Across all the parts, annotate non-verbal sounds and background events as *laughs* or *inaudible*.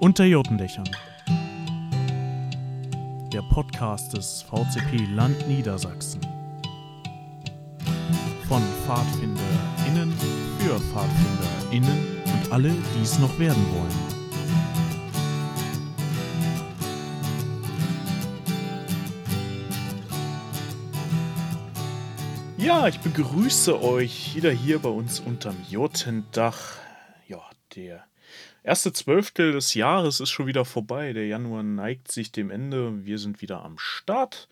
Unter Jotendächern. Der Podcast des VCP Land Niedersachsen. Von PfadfinderInnen für PfadfinderInnen und alle, die es noch werden wollen. Ja, ich begrüße euch wieder hier bei uns unterm Jotendach. Ja, der erste Zwölftel des Jahres ist schon wieder vorbei. Der Januar neigt sich dem Ende. Wir sind wieder am Start.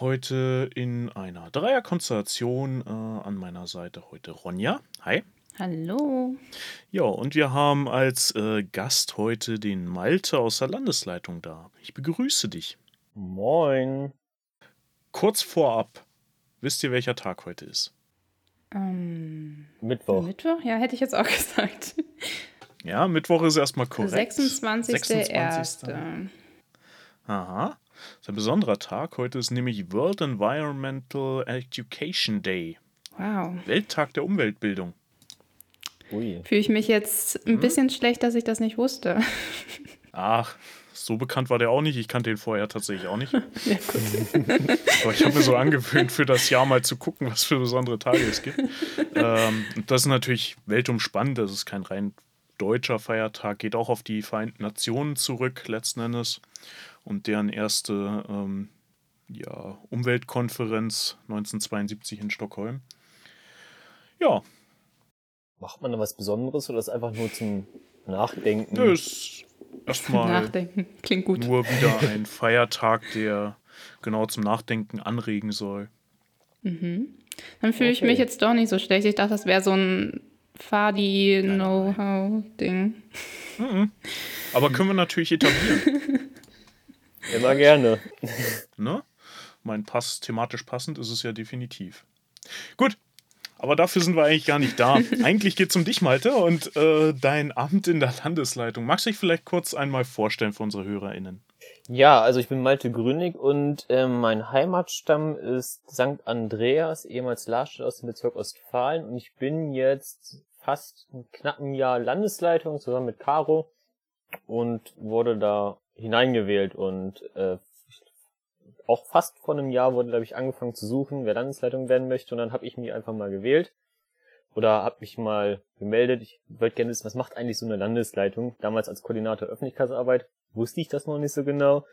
Heute in einer Dreierkonstellation. Äh, an meiner Seite heute Ronja. Hi. Hallo. Ja, und wir haben als äh, Gast heute den Malte aus der Landesleitung da. Ich begrüße dich. Moin. Kurz vorab, wisst ihr, welcher Tag heute ist? Ähm, Mittwoch. Mittwoch? Ja, hätte ich jetzt auch *laughs* gesagt. Ja, Mittwoch ist erstmal korrekt. 26.01. Aha. Das ist ein besonderer Tag. Heute ist nämlich World Environmental Education Day. Wow. Welttag der Umweltbildung. Ui. Fühle ich mich jetzt ein bisschen schlecht, dass ich das nicht wusste. *laughs* Ach, so bekannt war der auch nicht. Ich kannte ihn vorher tatsächlich auch nicht. *laughs* Ja, gut. Aber ich habe mir so angewöhnt, für das Jahr mal zu gucken, was für besondere Tage es gibt. *laughs* ähm, und das ist natürlich weltumspannend. Das ist kein rein deutscher Feiertag. Geht auch auf die Vereinten Nationen zurück, letzten Endes. Und deren erste ähm, ja, Umweltkonferenz 1972 in Stockholm. Ja, Macht man da was Besonderes oder ist einfach nur zum Nachdenken? nö, ist erstmal Nachdenken. *laughs* Klingt gut. nur wieder ein Feiertag, der genau zum Nachdenken anregen soll. Mhm. Dann fühle ich Okay. mich jetzt doch nicht so schlecht. Ich dachte, das wäre so ein Fadi-Know-how-Ding. Mhm. Aber können wir natürlich etablieren. *laughs* Immer gerne. Ne? Mein Pass, thematisch passend ist es ja definitiv. Gut, aber dafür sind wir eigentlich gar nicht da. *laughs* eigentlich geht es um dich, Malte, und äh, dein Amt in der Landesleitung. Magst du dich vielleicht kurz einmal vorstellen für unsere HörerInnen? Ja, also ich bin Malte Grünig und ähm, mein Heimatstamm ist St. Andreas, ehemals Larstadt aus dem Bezirk Ostfalen und ich bin jetzt fast ein knappen Jahr Landesleitung zusammen mit Caro und wurde da hineingewählt und äh, auch fast vor einem Jahr wurde, glaube ich, angefangen zu suchen, wer Landesleitung werden möchte und dann habe ich mich einfach mal gewählt oder habe mich mal gemeldet. Ich wollte gerne wissen, was macht eigentlich so eine Landesleitung? Damals als Koordinator Öffentlichkeitsarbeit wusste ich das noch nicht so genau.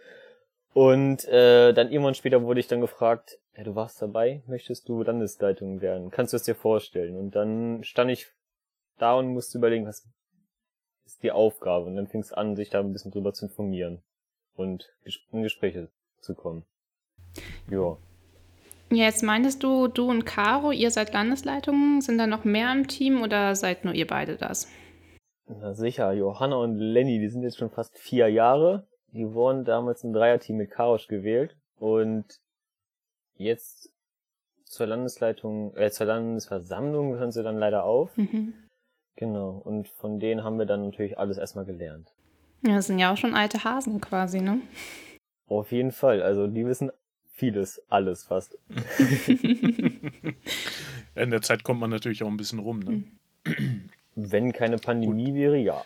Und äh, dann irgendwann später wurde ich dann gefragt, ja, du warst dabei, möchtest du Landesleitung werden? Kannst du es dir vorstellen? Und dann stand ich da und musste überlegen, was ist die Aufgabe? Und dann fing es an, sich da ein bisschen drüber zu informieren und in Gespräche zu kommen. Ja, Jetzt meintest du, du und Caro, ihr seid Landesleitungen. Sind da noch mehr im Team oder seid nur ihr beide das? Na sicher, Johanna und Lenny, die sind jetzt schon fast vier Jahre. Die wurden damals im Dreierteam mit Karosch gewählt und jetzt zur Landesleitung, äh, zur Landesversammlung hören sie dann leider auf. Mhm. Genau. Und von denen haben wir dann natürlich alles erstmal gelernt. Ja, das sind ja auch schon alte Hasen quasi, ne? Auf jeden Fall. Also die wissen vieles, alles fast. *laughs* In der Zeit kommt man natürlich auch ein bisschen rum. Ne? Wenn keine Pandemie wäre, ja.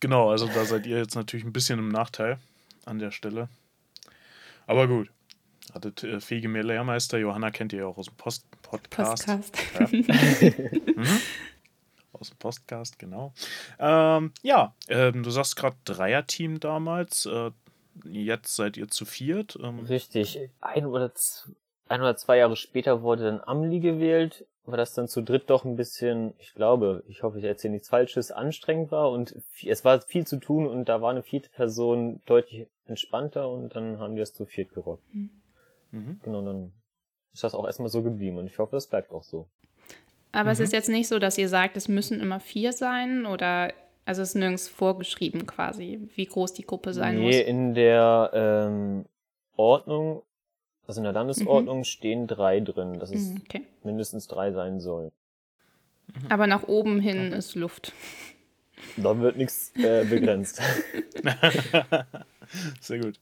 Genau, also da seid ihr jetzt natürlich ein bisschen im Nachteil an der Stelle. Aber gut. Hattet äh, fähige Lehrmeister. Johanna kennt ihr ja auch aus dem Post Podcast. Podcast. Ja. mhm. Aus dem Podcast, genau. Ähm, ja, ähm, du sagst gerade Dreierteam damals. Äh, jetzt seid ihr zu viert. Ähm, Richtig. Ein oder, ein oder zwei Jahre später wurde dann Amli gewählt, weil das dann zu dritt doch ein bisschen, ich glaube, ich hoffe, ich erzähle nichts Falsches, anstrengend war und es war viel zu tun und da war eine vierte Person deutlich entspannter und dann haben die das zu viert gerockt. mhm. Genau, dann ist das auch erstmal so geblieben und ich hoffe, das bleibt auch so. Aber es Mhm. ist jetzt nicht so, dass ihr sagt, es müssen immer vier sein oder also es ist nirgends vorgeschrieben quasi, wie groß die Gruppe sein nee, muss. in der ähm, Ordnung, also in der Landesordnung stehen drei drin, dass es Mhm, Okay. mindestens drei sein sollen. Aber nach oben hin ist Luft. Da wird nichts äh, begrenzt. *laughs* Sehr gut.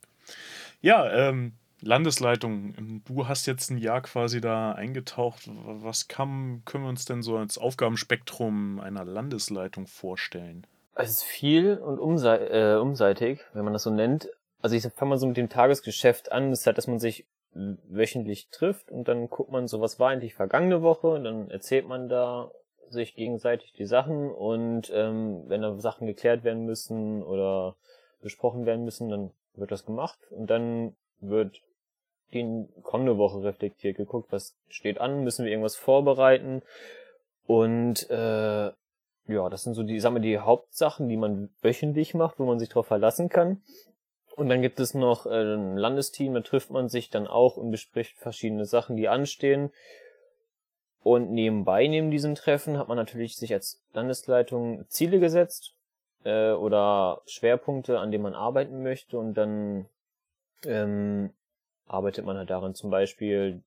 Ja, ähm, Landesleitung, du hast jetzt ein Jahr quasi da eingetaucht. Was kann, können wir uns denn so als Aufgabenspektrum einer Landesleitung vorstellen? Es ist viel und umsei äh, umseitig, wenn man das so nennt. Also ich fange mal so mit dem Tagesgeschäft an, das ist halt, dass man sich wöchentlich trifft und dann guckt man so, was war eigentlich vergangene Woche und dann erzählt man da sich gegenseitig die Sachen und ähm, wenn da Sachen geklärt werden müssen oder besprochen werden müssen, dann wird das gemacht und dann wird die kommende Woche reflektiert, geguckt, was steht an, müssen wir irgendwas vorbereiten und äh, ja, das sind so die, sagen wir, die Hauptsachen, die man wöchentlich macht, wo man sich darauf verlassen kann. Und dann gibt es noch äh, ein Landesteam, da trifft man sich dann auch und bespricht verschiedene Sachen, die anstehen. Und nebenbei, neben diesen Treffen, hat man natürlich sich als Landesleitung Ziele gesetzt äh, oder Schwerpunkte, an denen man arbeiten möchte. Und dann ähm, arbeitet man halt daran zum Beispiel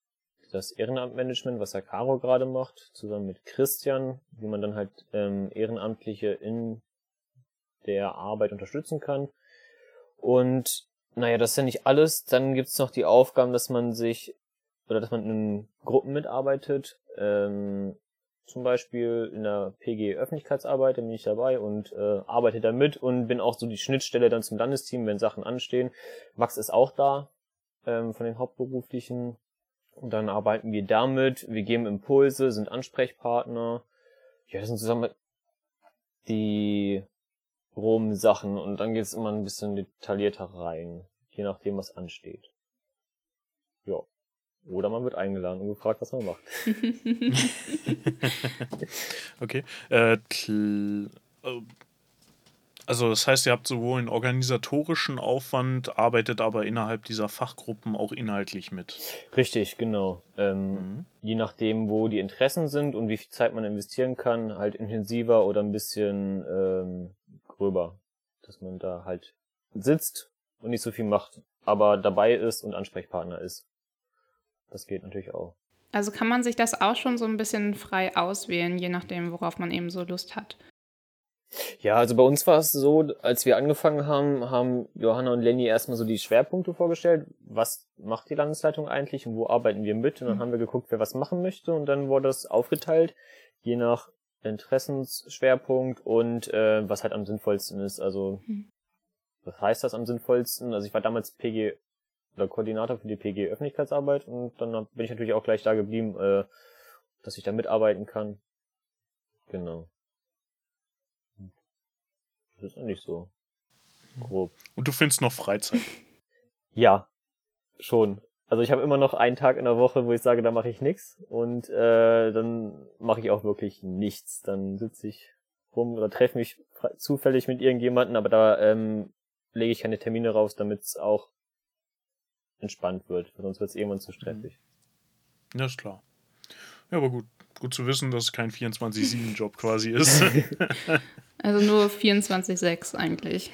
das Ehrenamtmanagement, was der Caro gerade macht, zusammen mit Christian, wie man dann halt ähm, Ehrenamtliche in der Arbeit unterstützen kann. Und naja, das ist ja nicht alles. Dann gibt's noch die Aufgaben, dass man sich oder dass man in Gruppen mitarbeitet. Ähm, zum Beispiel in der PG Öffentlichkeitsarbeit, da bin ich dabei und äh, arbeite da mit und bin auch so die Schnittstelle dann zum Landesteam, wenn Sachen anstehen. Max ist auch da ähm, von den Hauptberuflichen und dann arbeiten wir damit, wir geben Impulse, sind Ansprechpartner. Ja, das sind zusammen die groben Sachen und dann geht's immer ein bisschen detaillierter rein, je nachdem, was ansteht. Ja. Oder man wird eingeladen und gefragt, was man macht. *laughs* okay. Äh, also das heißt, ihr habt sowohl einen organisatorischen Aufwand, arbeitet aber innerhalb dieser Fachgruppen auch inhaltlich mit. Richtig, genau. Ähm, mhm. Je nachdem, wo die Interessen sind und wie viel Zeit man investieren kann, halt intensiver oder ein bisschen ähm, gröber. Dass man da halt sitzt und nicht so viel macht, aber dabei ist und Ansprechpartner ist. Das geht natürlich auch. Also kann man sich das auch schon so ein bisschen frei auswählen, je nachdem, worauf man eben so Lust hat. Ja, also bei uns war es so, als wir angefangen haben, haben Johanna und Lenny erstmal so die Schwerpunkte vorgestellt. Was macht die Landesleitung eigentlich und wo arbeiten wir mit? Und dann mhm. haben wir geguckt, wer was machen möchte und dann wurde das aufgeteilt, je nach Interessensschwerpunkt und äh, was halt am sinnvollsten ist. Also mhm. was heißt das am sinnvollsten? Also ich war damals PG oder Koordinator für die PG Öffentlichkeitsarbeit und dann bin ich natürlich auch gleich da geblieben, äh, dass ich da mitarbeiten kann. Genau. Das ist nicht so grob. Und du findest noch Freizeit? ja, schon. Also ich habe immer noch einen Tag in der Woche, wo ich sage, da mache ich nichts und äh, dann mache ich auch wirklich nichts. Dann sitze ich rum oder treffe mich zufällig mit irgendjemanden, aber da ähm, lege ich keine Termine raus, damit es auch entspannt wird, sonst wird es irgendwann zu stressig. Ja, ist klar. Ja, aber gut. Gut zu wissen, dass es kein 24-7-Job quasi ist. *laughs* *laughs* Also nur 24,6 eigentlich.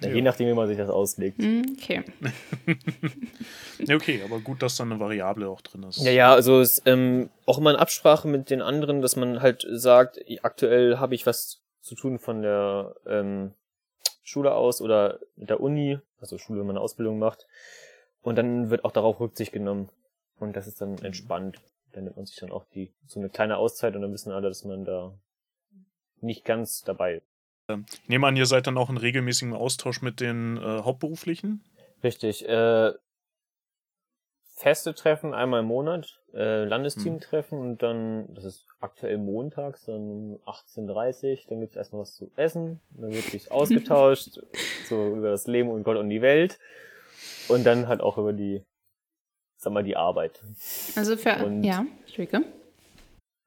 Ja, je nachdem, wie man sich das auslegt. Hm, okay. *laughs* ja, okay, aber gut, dass da eine Variable auch drin ist. Ja, ja, also es, ähm, auch immer in Absprache mit den anderen, dass man halt sagt, aktuell habe ich was zu tun von der ähm, Schule aus oder mit der Uni, also Schule, wenn man eine Ausbildung macht. Und dann wird auch darauf Rücksicht genommen. Und das ist dann entspannt. Dann nimmt man sich dann auch die so eine kleine Auszeit und dann wissen alle, dass man da nicht ganz dabei. Ich nehme an, ihr seid dann auch in regelmäßigem Austausch mit den äh, Hauptberuflichen? Richtig. Äh, feste Treffen einmal im Monat, äh, Landesteam-Treffen hm. und dann, das ist aktuell montags, dann 18.30 dann gibt es erstmal was zu essen, dann wird sich *laughs* ausgetauscht, so über das Leben und Gott und die Welt und dann halt auch über die, sag mal, die Arbeit. Also für, und ja, Entschuldige.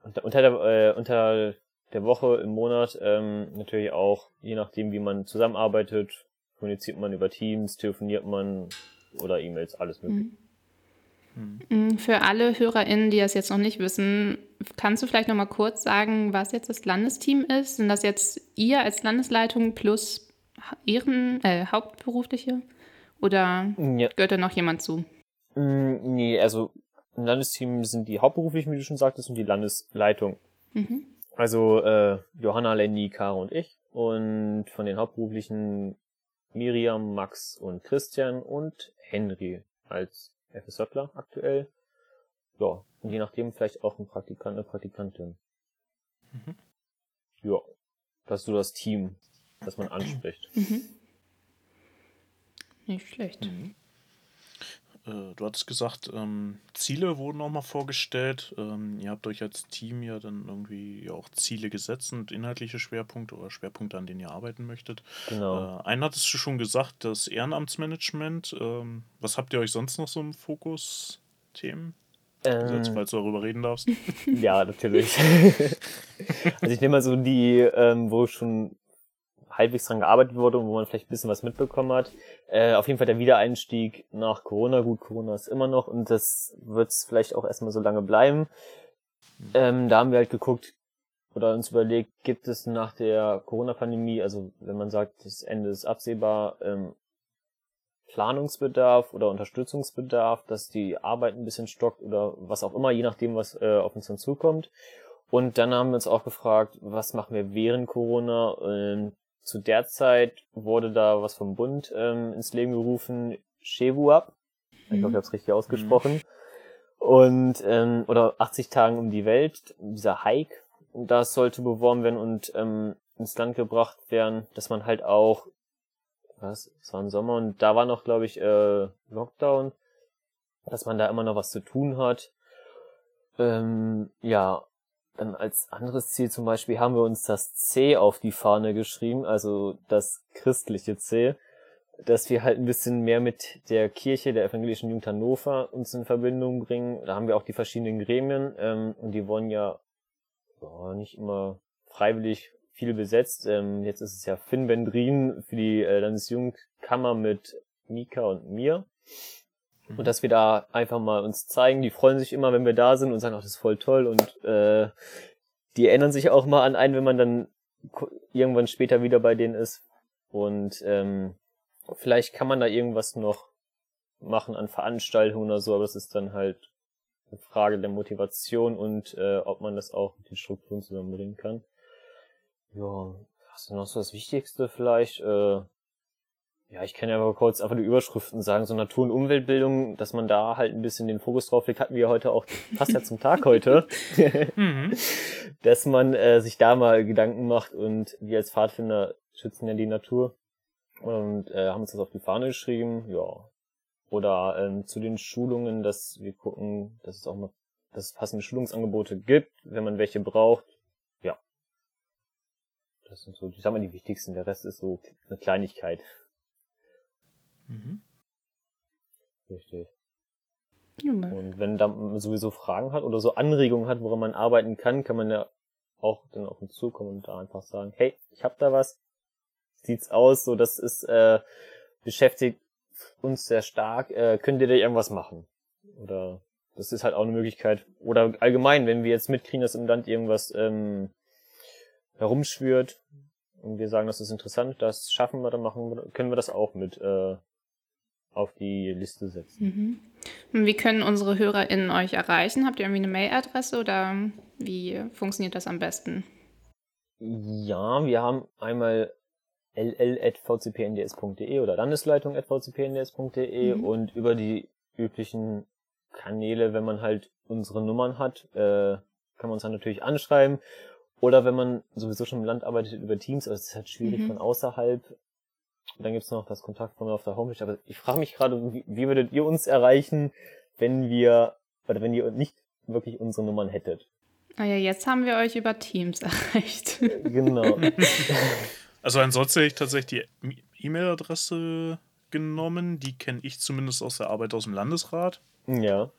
Unter, unter, der, äh, unter der Woche, im Monat. Ähm, natürlich auch, je nachdem, wie man zusammenarbeitet, kommuniziert man über Teams, telefoniert man oder E-Mails, alles mögliche. Mhm. mhm. Für alle HörerInnen, die das jetzt noch nicht wissen, kannst du vielleicht noch mal kurz sagen, was jetzt das Landesteam ist? Sind das jetzt ihr als Landesleitung plus Ihren äh, Hauptberufliche? Oder ja. gehört da noch jemand zu? Mm, nee, also im Landesteam sind die Hauptberuflichen, wie du schon sagtest, und die Landesleitung. Mhm. Also äh, Johanna, Lenny, Caro und ich. Und von den Hauptberuflichen Miriam, Max und Christian und Henry als FSJler aktuell. Ja, und je nachdem vielleicht auch ein Praktikant, eine Praktikantin. Mhm. Ja. Das ist so das Team, das man anspricht. Mhm. Nicht schlecht. Mhm. Äh, du hattest gesagt, ähm, Ziele wurden auch mal vorgestellt. Ähm, ihr habt euch als Team ja dann irgendwie auch Ziele gesetzt und inhaltliche Schwerpunkte oder Schwerpunkte, an denen ihr arbeiten möchtet. Genau. Äh, einen hattest du schon gesagt, das Ehrenamtsmanagement. Ähm, was habt ihr euch sonst noch so im Fokus? Themen? Ähm, falls du darüber reden darfst. *laughs* Ja, natürlich. *laughs* also ich nehme mal so die, ähm, wo schon halbwegs dran gearbeitet wurde und wo man vielleicht ein bisschen was mitbekommen hat. Äh, auf jeden Fall der Wiedereinstieg nach Corona. Gut, Corona ist immer noch und das wird es vielleicht auch erstmal so lange bleiben. Ähm, da haben wir halt geguckt oder uns überlegt, gibt es nach der Corona-Pandemie, also wenn man sagt, das Ende ist absehbar, ähm, Planungsbedarf oder Unterstützungsbedarf, dass die Arbeit ein bisschen stockt oder was auch immer, je nachdem, was äh, auf uns dann zukommt. Und dann haben wir uns auch gefragt, was machen wir während Corona? Ähm, zu der Zeit wurde da was vom Bund ähm, ins Leben gerufen, Shevuab. Ich glaube, ich habe es richtig ausgesprochen. Mhm. Und ähm, oder 80 Tagen um die Welt, dieser Hike, das sollte beworben werden und ähm, ins Land gebracht werden, dass man halt auch, was, es war im Sommer und da war noch, glaube ich, äh, Lockdown, dass man da immer noch was zu tun hat. Ähm, ja, dann als anderes Ziel zum Beispiel haben wir uns das C auf die Fahne geschrieben, also das christliche C, dass wir halt ein bisschen mehr mit der Kirche der evangelischen Jugend Hannover uns in Verbindung bringen. Da haben wir auch die verschiedenen Gremien ähm, und die wollen ja oh, nicht immer freiwillig viel besetzt. Ähm, jetzt ist es ja Finn Bendrin für die äh, Landesjugendkammer mit Mika und mir. Mhm. Und dass wir da einfach mal uns zeigen. Die freuen sich immer, wenn wir da sind und sagen, ach, das ist voll toll. Und äh, die erinnern sich auch mal an einen, wenn man dann irgendwann später wieder bei denen ist. Und ähm, vielleicht kann man da irgendwas noch machen an Veranstaltungen oder so, aber das ist dann halt eine Frage der Motivation und äh, ob man das auch mit den Strukturen zusammenbringen kann. Ja, was ist noch so das Wichtigste vielleicht? Äh, ja, ich kann ja aber kurz einfach die Überschriften sagen, so Natur- und Umweltbildung, dass man da halt ein bisschen den Fokus drauf legt, hatten wir heute auch, passt ja zum Tag heute, *laughs* mhm. dass man äh, sich da mal Gedanken macht und wir als Pfadfinder schützen ja die Natur und äh, haben uns das auf die Fahne geschrieben, ja. Oder ähm, zu den Schulungen, dass wir gucken, dass es auch mal, dass es passende Schulungsangebote gibt, wenn man welche braucht. Ja. Das sind so, ich sag mal, die wichtigsten. Der Rest ist so eine Kleinigkeit. Mhm. Richtig. Und wenn da sowieso Fragen hat oder so Anregungen hat, woran man arbeiten kann, kann man ja auch dann auf uns zukommen und da einfach sagen, hey, ich hab da was, sieht's aus, so das ist äh, beschäftigt uns sehr stark, äh, könnt ihr da irgendwas machen? Oder das ist halt auch eine Möglichkeit. Oder allgemein, wenn wir jetzt mitkriegen, dass im Land irgendwas ähm, herumschwört und wir sagen, das ist interessant, das schaffen wir, dann machen können wir das auch mit äh, auf die Liste setzen. Mhm. Wie können unsere HörerInnen euch erreichen? Habt ihr irgendwie eine Mailadresse oder wie funktioniert das am besten? Ja, wir haben einmal ll.vcpnds.de oder landesleitung.vcpnds.de mhm. und über die üblichen Kanäle, wenn man halt unsere Nummern hat, äh, kann man uns dann natürlich anschreiben. Oder wenn man sowieso schon im Land arbeitet über Teams, aber es ist halt schwierig mhm. von außerhalb und dann gibt's noch das Kontaktformular auf der Homepage. Aber ich frage mich gerade, wie, wie würdet ihr uns erreichen, wenn wir, oder wenn ihr nicht wirklich unsere Nummern hättet? Ah ja, jetzt haben wir euch über Teams *laughs* erreicht. Genau. *laughs* Also ansonsten hätte ich tatsächlich die E-Mail-Adresse genommen. Die kenne ich zumindest aus der Arbeit aus dem Landesrat. Ja.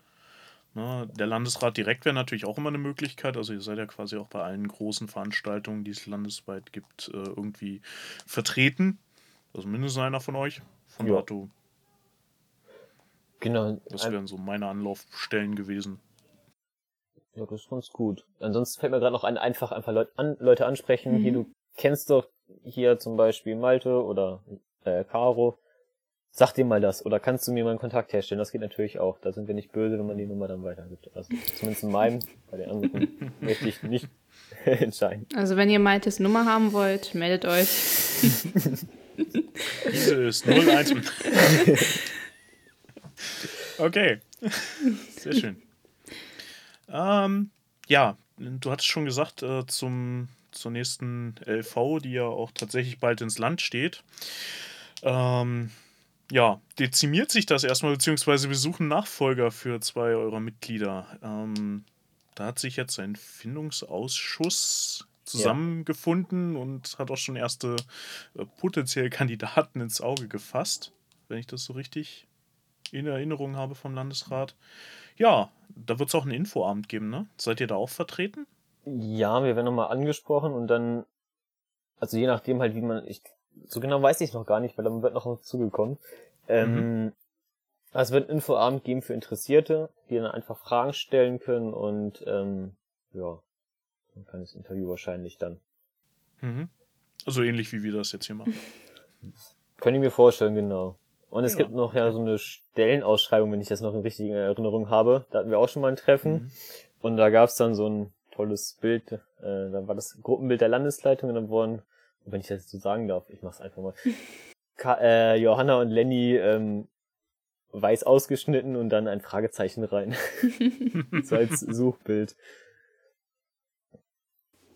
Na, der Landesrat direkt wäre natürlich auch immer eine Möglichkeit. Also ihr seid ja quasi auch bei allen großen Veranstaltungen, die es landesweit gibt, äh, irgendwie vertreten. Also mindestens einer von euch. Von ja. dato. Genau. Das wären so meine Anlaufstellen gewesen. Ja, das ist ganz gut. Ansonsten fällt mir gerade noch ein, einfach einfach Leute, an, Leute ansprechen. Mhm. Hier, du kennst doch hier zum Beispiel Malte oder äh, Caro. Sag dir mal das oder kannst du mir mal einen Kontakt herstellen? Das geht natürlich auch. Da sind wir nicht böse, wenn man die Nummer dann weitergibt. Also zumindest in meinem, bei den anderen *laughs* möchte ich nicht *laughs* entscheiden. Also wenn ihr Maltes Nummer haben wollt, meldet euch. *laughs* Diese ist 01. okay. Sehr schön. Ähm, ja, du hattest schon gesagt, äh, zum, zur nächsten LV, die ja auch tatsächlich bald ins Land steht. Ähm, ja, dezimiert sich das erstmal, beziehungsweise wir suchen Nachfolger für zwei eurer Mitglieder. Ähm, da hat sich jetzt ein Findungsausschuss zusammengefunden ja. und hat auch schon erste äh, potenzielle Kandidaten ins Auge gefasst, wenn ich das so richtig in Erinnerung habe vom Landesrat. Ja, da wird es auch einen Infoabend geben, ne? Seid ihr da auch vertreten? Ja, wir werden nochmal angesprochen und dann, also je nachdem halt, wie man, ich, so genau weiß ich noch gar nicht, weil dann wird noch zugekommen. Ähm, mhm. Also es wird einen Infoabend geben für Interessierte, die dann einfach Fragen stellen können und ähm, ja, ein kleines Interview wahrscheinlich dann. Mhm. Also ähnlich wie wir das jetzt hier machen. *laughs* Könnte ich mir vorstellen, genau. Und es ja. gibt noch ja so eine Stellenausschreibung, wenn ich das noch in richtiger Erinnerung habe. Da hatten wir auch schon mal ein Treffen. Mhm. Und da gab es dann so ein tolles Bild. Äh, da war das Gruppenbild der Landesleitung und dann wurden, wenn ich das so sagen darf, ich mach's einfach mal. *laughs* Ka äh, Johanna und Lenny ähm, weiß ausgeschnitten und dann ein Fragezeichen rein. *laughs* so als Suchbild.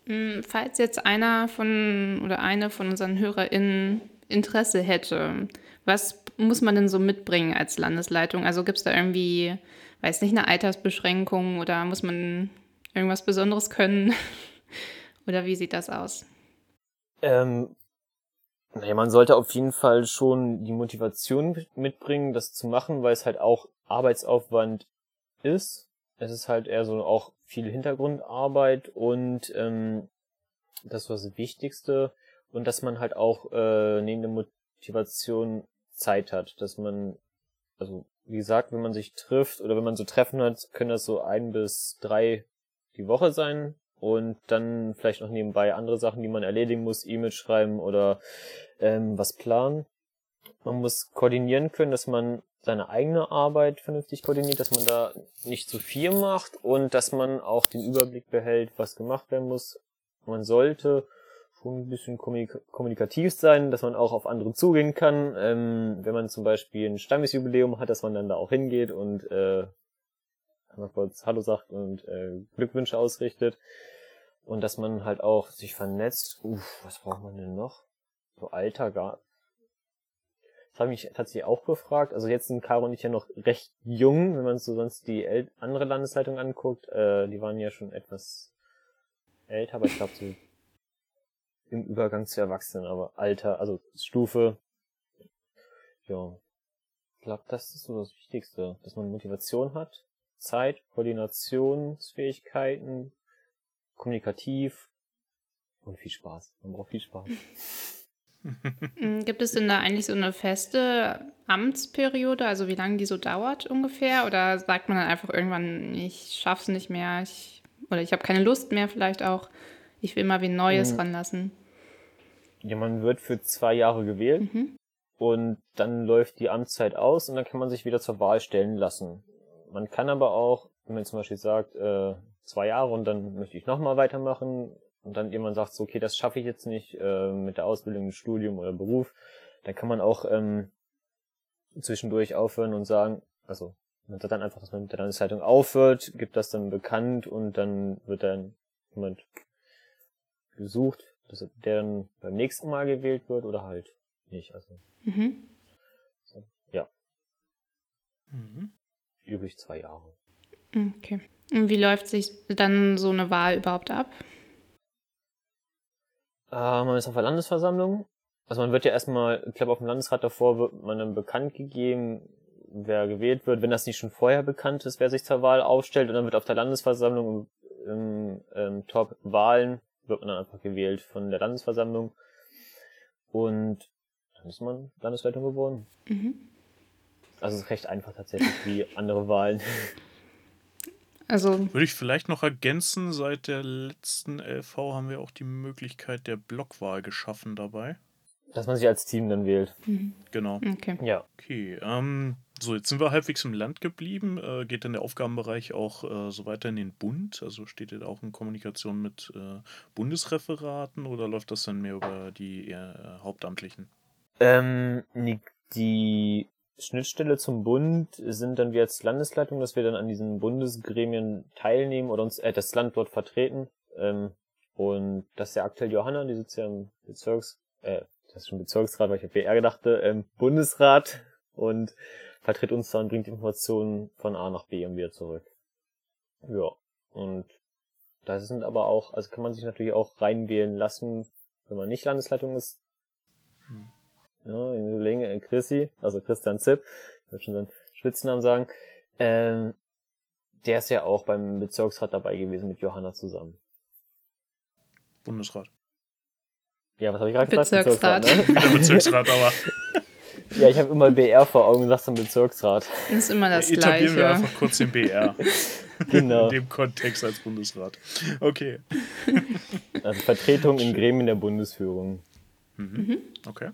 Hm, falls jetzt einer von oder eine von unseren HörerInnen Interesse hätte, was muss man denn so mitbringen als Landesleitung? Also gibt es da irgendwie, weiß nicht, eine Altersbeschränkung oder muss man irgendwas Besonderes können? *laughs* oder wie sieht das aus? Ähm, naja, man sollte auf jeden Fall schon die Motivation mitbringen, das zu machen, weil es halt auch Arbeitsaufwand ist. Es ist halt eher so auch viel Hintergrundarbeit und ähm, das war das Wichtigste und dass man halt auch äh, neben der Motivation Zeit hat, dass man, also wie gesagt, wenn man sich trifft oder wenn man so Treffen hat, können das so ein bis drei die Woche sein, und dann vielleicht noch nebenbei andere Sachen, die man erledigen muss, E-Mail schreiben oder ähm, was planen. Man muss koordinieren können, dass man seine eigene Arbeit vernünftig koordiniert, dass man da nicht zu viel macht und dass man auch den Überblick behält, was gemacht werden muss. Man sollte schon ein bisschen kommunikativ sein, dass man auch auf andere zugehen kann. Ähm, wenn man zum Beispiel ein Stammesjubiläum hat, dass man dann da auch hingeht und äh, einmal kurz Hallo sagt und äh, Glückwünsche ausrichtet. Und dass man halt auch sich vernetzt. Uff, was braucht man denn noch? So Alter. Das habe ich tatsächlich auch gefragt. Also jetzt sind Caro und ich ja noch recht jung, wenn man so sonst die El andere Landesleitung anguckt. Äh, die waren ja schon etwas älter, aber ich glaube so im Übergang zu Erwachsenen, aber Alter, also Stufe. Ja. Ich glaube, das ist so das Wichtigste, dass man Motivation hat Zeit, Koordinationsfähigkeiten, kommunikativ und viel Spaß. Man braucht viel Spaß. *laughs* Mm, gibt es denn da eigentlich so eine feste Amtsperiode, also wie lange die so dauert ungefähr? Oder sagt man dann einfach irgendwann, ich schaff's nicht mehr, ich, oder ich habe keine Lust mehr vielleicht auch, ich will mal wie Neues mhm. ranlassen? Ja, man wird für zwei Jahre gewählt mhm. und dann läuft die Amtszeit aus und dann kann man sich wieder zur Wahl stellen lassen. Man kann aber auch, wenn man zum Beispiel sagt, äh, zwei Jahre und dann möchte ich nochmal weitermachen und dann jemand sagt, so, okay, das schaffe ich jetzt nicht äh, mit der Ausbildung, Studium oder Beruf, dann kann man auch ähm, zwischendurch aufhören und sagen, also man sagt dann einfach, dass man mit der Landeszeitung aufhört, gibt das dann bekannt und dann wird dann jemand gesucht, dass der dann beim nächsten Mal gewählt wird oder halt nicht. Also mhm. so, ja. Mhm üblich zwei Jahre. Okay. Und wie läuft sich dann so eine Wahl überhaupt ab? Äh, man ist auf der Landesversammlung. Also man wird ja erstmal, ich glaube auf dem Landesrat davor wird man dann bekannt gegeben, wer gewählt wird, wenn das nicht schon vorher bekannt ist, wer sich zur Wahl aufstellt und dann wird auf der Landesversammlung im, im Top Wahlen wird man dann einfach gewählt von der Landesversammlung und dann ist man Landesleitung geworden. Mhm. Also es ist recht einfach tatsächlich wie andere Wahlen. *laughs* Also würde ich vielleicht noch ergänzen, seit der letzten LV haben wir auch die Möglichkeit der Blockwahl geschaffen dabei. Dass man sich als Team dann wählt. Mhm. Genau. Okay. Ja. Okay. Ähm, so, jetzt sind wir halbwegs im Land geblieben. Äh, geht dann der Aufgabenbereich auch äh, so weiter in den Bund? Also steht ihr da auch in Kommunikation mit äh, Bundesreferaten oder läuft das dann mehr über die eher, Hauptamtlichen? Ähm, die Schnittstelle zum Bund sind dann wir als Landesleitung, dass wir dann an diesen Bundesgremien teilnehmen oder uns äh, das Land dort vertreten. Ähm, Und das ist ja aktuell Johanna, die sitzt ja im Bezirks, äh, das ist schon Bezirksrat, weil ich auf BR gedachte, ähm, Bundesrat und vertritt uns dann, bringt Informationen von A nach B und wieder zurück. Ja. Und da sind aber auch, also kann man sich natürlich auch reinwählen lassen, wenn man nicht Landesleitung ist. Hm. Ja, in Überlegen, äh, Chrissy, also Christian Zipp, ich würde schon seinen Spitznamen sagen, ähm, der ist ja auch beim Bezirksrat dabei gewesen mit Johanna zusammen. Bundesrat. Ja, was habe ich gerade gesagt? Bezirksrat. Bezirksrat, ne? *laughs* Wieder Bezirksrat, aber. Ja, ich habe immer BR vor Augen und sag's dann Bezirksrat. Das ist immer das Etablieren Gleiche. wir einfach kurz den BR. *laughs* Genau. In dem Kontext als Bundesrat. Okay. Also Vertretung in Gremien der Bundesführung. Mhm. Okay.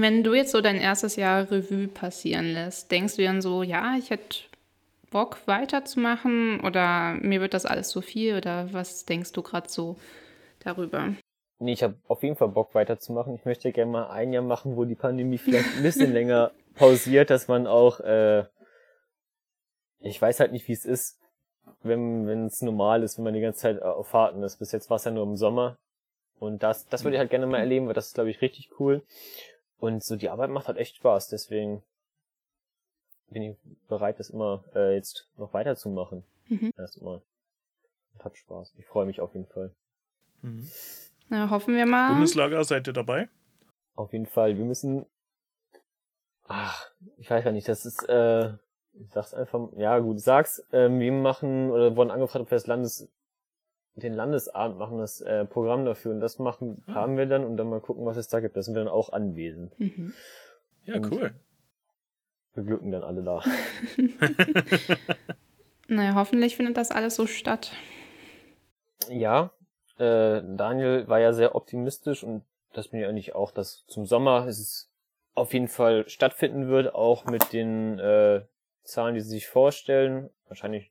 Wenn du jetzt so dein erstes Jahr Revue passieren lässt, denkst du dann so, ja, ich hätte Bock weiterzumachen oder mir wird das alles zu viel oder was denkst du gerade so darüber? Nee, ich habe auf jeden Fall Bock weiterzumachen. Ich möchte gerne mal ein Jahr machen, wo die Pandemie vielleicht ein bisschen *laughs* länger pausiert, dass man auch, äh, ich weiß halt nicht, wie es ist, wenn wenn es normal ist, wenn man die ganze Zeit auf Fahrten ist. Bis jetzt war es ja nur im Sommer. Und das, das würde ich halt gerne mal erleben, weil das ist, glaube ich, richtig cool. Und so die Arbeit macht halt echt Spaß, deswegen bin ich bereit, das immer äh, jetzt noch weiterzumachen. Mhm. Erstmal. Hat Spaß. Ich freue mich auf jeden Fall. Mhm. Na, hoffen wir mal. Bundeslager, seid ihr dabei? Auf jeden Fall. Wir müssen. Ach, ich weiß gar nicht, das ist, äh, ich sag's einfach, ja gut, ich sag's, ähm, wir machen, oder wurden angefragt, ob wir das Landes, den Landesabend machen, das äh, Programm dafür und das machen, Ah. haben wir dann und dann mal gucken, was es da gibt. Da sind wir dann auch anwesend. Mhm. Ja, Und- cool. Wir glücken dann alle da. *laughs* Naja, hoffentlich findet das alles so statt. Ja, äh, Daniel war ja sehr optimistisch und das bin ich eigentlich auch, dass zum Sommer es auf jeden Fall stattfinden wird, auch mit den äh, Zahlen, die sie sich vorstellen. Wahrscheinlich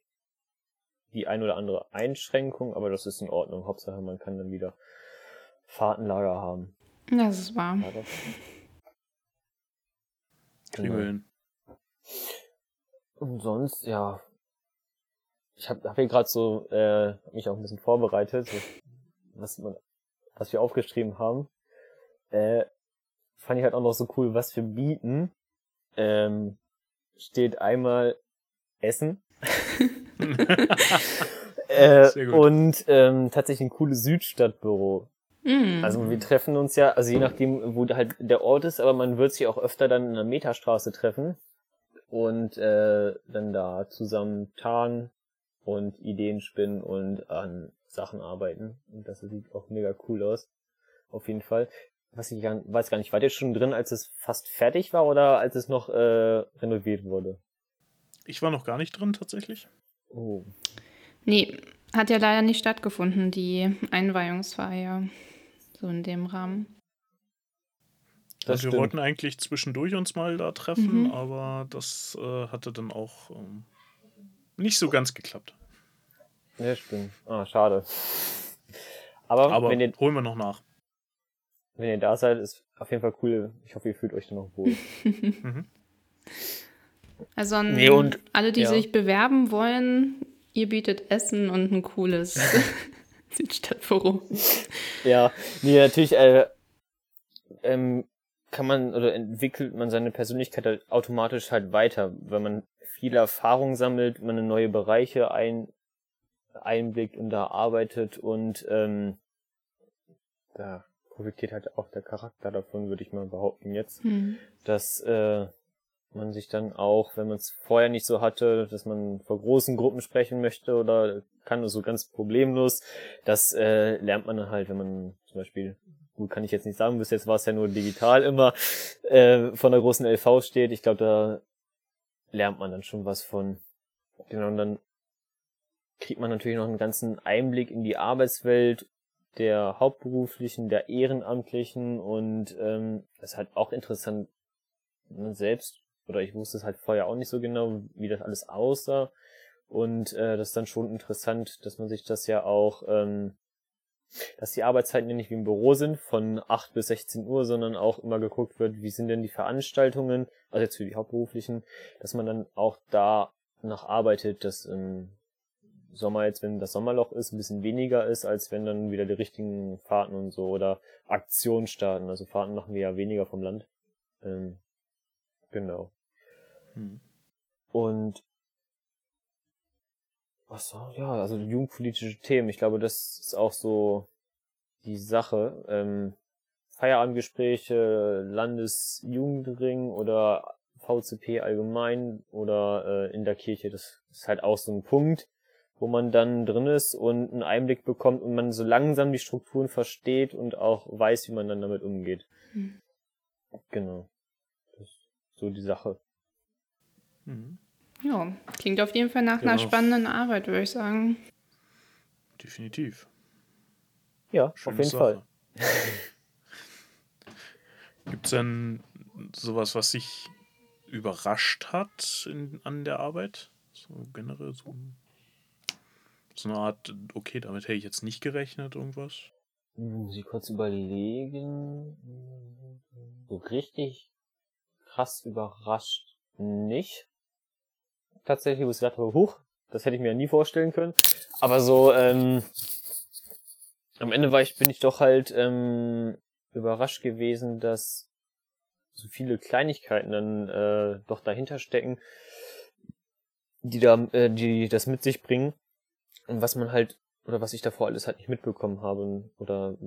die ein oder andere Einschränkung, aber das ist in Ordnung. Hauptsache, man kann dann wieder Fahrtenlager haben. Das ist wahr. Ja, das- Kriegen Genau. Und sonst, ja. Ich habe hab hier gerade so äh, mich auch ein bisschen vorbereitet, was, man, was wir aufgeschrieben haben. Äh, fand ich halt auch noch so cool, was wir bieten. Ähm, steht einmal Essen. *laughs* äh, *laughs* und ähm, tatsächlich ein cooles Südstadtbüro. Mhm. Also wir treffen uns ja, also je nachdem, wo halt der Ort ist, aber man wird sich auch öfter dann in der Metastraße treffen und äh, dann da zusammen tagen und Ideen spinnen und an Sachen arbeiten. Und das sieht auch mega cool aus. Auf jeden Fall. Was ich gar, weiß gar nicht, war der schon drin, als es fast fertig war oder als es noch äh, renoviert wurde? Ich war noch gar nicht drin, tatsächlich. Oh. Nee, hat ja leider nicht stattgefunden, die Einweihungsfeier. So in dem Rahmen. Das also wir stimmt. wollten eigentlich zwischendurch uns mal da treffen, Mhm. aber das äh, hatte dann auch ähm, nicht so ganz geklappt. Ja, stimmt. Ah, schade. Aber, Aber wenn ihr holen wir noch nach. Wenn ihr da seid, ist auf jeden Fall cool. Ich hoffe, ihr fühlt euch dann noch wohl. *laughs* Mhm. Also an Nee, und- alle, die ja. sich bewerben wollen, ihr bietet Essen und ein cooles *laughs* Südstadtbüro. ja, nee, natürlich äh, ähm, kann man oder entwickelt man seine Persönlichkeit halt automatisch halt weiter, wenn man viele Erfahrungen sammelt, man in neue Bereiche ein, einblickt und da arbeitet und ähm, da profitiert halt auch der Charakter davon, würde ich mal behaupten jetzt. Hm. dass äh, man sich dann auch, wenn man es vorher nicht so hatte, dass man vor großen Gruppen sprechen möchte oder kann so ganz problemlos, das äh, lernt man dann halt, wenn man zum Beispiel, gut kann ich jetzt nicht sagen, bis jetzt war es ja nur digital immer, äh, von der großen LV steht. Ich glaube, da lernt man dann schon was von. Genau, und dann kriegt man natürlich noch einen ganzen Einblick in die Arbeitswelt der hauptberuflichen, der ehrenamtlichen und ähm, ist halt auch interessant ne, selbst oder ich wusste es halt vorher auch nicht so genau, wie das alles aussah und äh, das ist dann schon interessant, dass man sich das ja auch, ähm, dass die Arbeitszeiten ja nicht wie im Büro sind von 8 bis 16 Uhr, sondern auch immer geguckt wird, wie sind denn die Veranstaltungen, also jetzt für die hauptberuflichen, dass man dann auch da noch arbeitet, dass ähm, Sommer jetzt, wenn das Sommerloch ist, ein bisschen weniger ist, als wenn dann wieder die richtigen Fahrten und so oder Aktionen starten. Also Fahrten machen wir ja weniger vom Land. Ähm, genau. Hm. Und was so, ja, also jugendpolitische Themen. Ich glaube, das ist auch so die Sache. Ähm, Feierabendgespräche, Landesjugendring oder VCP allgemein oder äh, in der Kirche. Das ist halt auch so ein Punkt, wo man dann drin ist und einen Einblick bekommt und man so langsam die Strukturen versteht und auch weiß, wie man dann damit umgeht. Mhm. Genau. So die Sache. Mhm. Ja, klingt auf jeden Fall nach ja. einer spannenden Arbeit, würde ich sagen. Definitiv. Ja, Schöne auf jeden Sache. *laughs* Fall. Gibt es denn sowas, was sich überrascht hat in, an der Arbeit? So generell so, so eine Art, okay, damit hätte ich jetzt nicht gerechnet, irgendwas? Muss ich kurz überlegen. So richtig krass überrascht nicht. Tatsächlich, wo ich gedacht habe, huch, das hätte ich mir ja nie vorstellen können. Aber so, ähm, am Ende war ich, bin ich doch halt ähm, überrascht gewesen, dass so viele Kleinigkeiten dann äh, doch dahinter stecken, die da, äh, die das mit sich bringen und was man halt oder was ich davor alles halt nicht mitbekommen habe oder